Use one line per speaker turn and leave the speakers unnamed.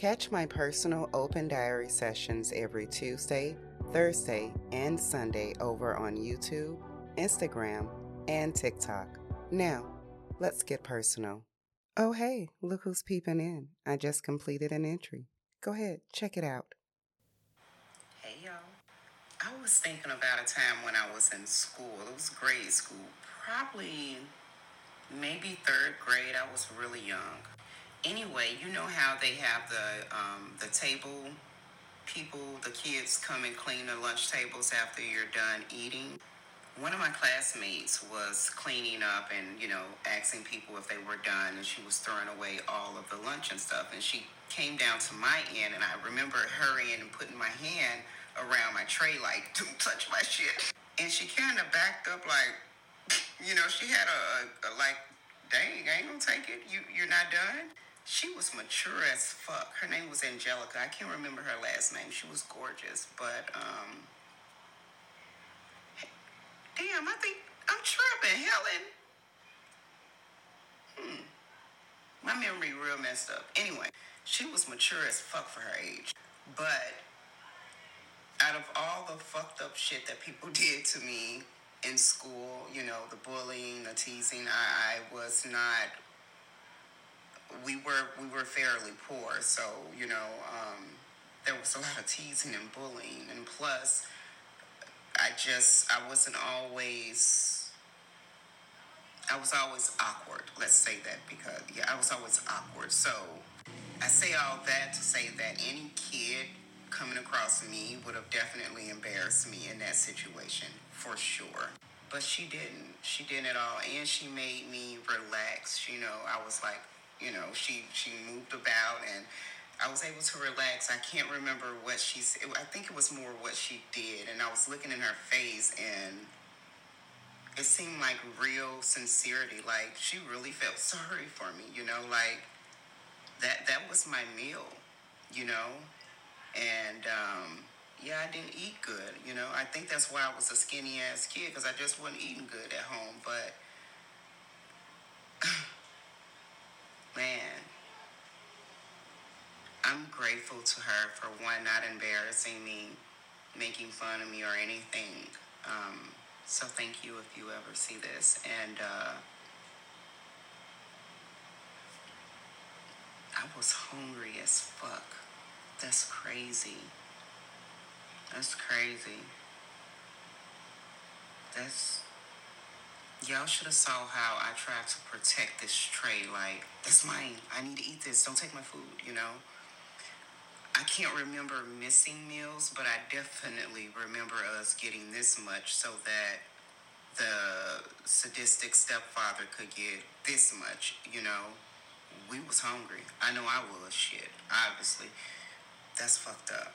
Catch my personal open diary sessions every Tuesday, Thursday, and Sunday over on YouTube, Instagram, and TikTok. Now, let's get personal. Oh, hey, look who's peeping in. I just completed an entry. Go ahead, check it out.
Hey, y'all. I was thinking about a time when I was in school. It was grade school, probably maybe third grade. I was really young. Anyway, you know how they have the um, the table people, the kids come and clean the lunch tables after you're done eating. One of my classmates was cleaning up and, you know, asking people if they were done, and she was throwing away all of the lunch and stuff. And she came down to my end, and I remember hurrying and putting my hand around my tray, like, don't touch my shit. And she kind of backed up, like, you know, she had a, a, a like, dang, I ain't gonna take it. You, you're not done? She was mature as fuck. Her name was Angelica. I can't remember her last name. She was gorgeous, but um, damn, I think I'm tripping, Helen. Hmm. My memory real messed up. Anyway, she was mature as fuck for her age, but out of all the fucked up shit that people did to me in school, you know, the bullying, the teasing, I, I was not we were we were fairly poor, so you know um, there was a lot of teasing and bullying, and plus, I just I wasn't always I was always awkward. Let's say that because yeah, I was always awkward. So I say all that to say that any kid coming across me would have definitely embarrassed me in that situation for sure. But she didn't. She didn't at all, and she made me relax. You know, I was like, you know, she she moved about and I was able to relax. I can't remember what she said. I think it was more what she did, and I was looking in her face, and it seemed like real sincerity. Like she really felt sorry for me, you know. Like that that was my meal, you know, and um, yeah, I didn't eat good, you know. I think that's why I was a skinny ass kid because I just wasn't eating good at home, but. I'm grateful to her for one, not embarrassing me, making fun of me or anything. Um, so thank you if you ever see this. And uh, I was hungry as fuck. That's crazy. That's crazy. That's Y'all should have saw how I tried to protect this tray. Like, that's mine. I need to eat this. Don't take my food, you know? I can't remember missing meals, but I definitely remember us getting this much so that the sadistic stepfather could get this much, you know? We was hungry. I know I was shit, obviously. That's fucked up.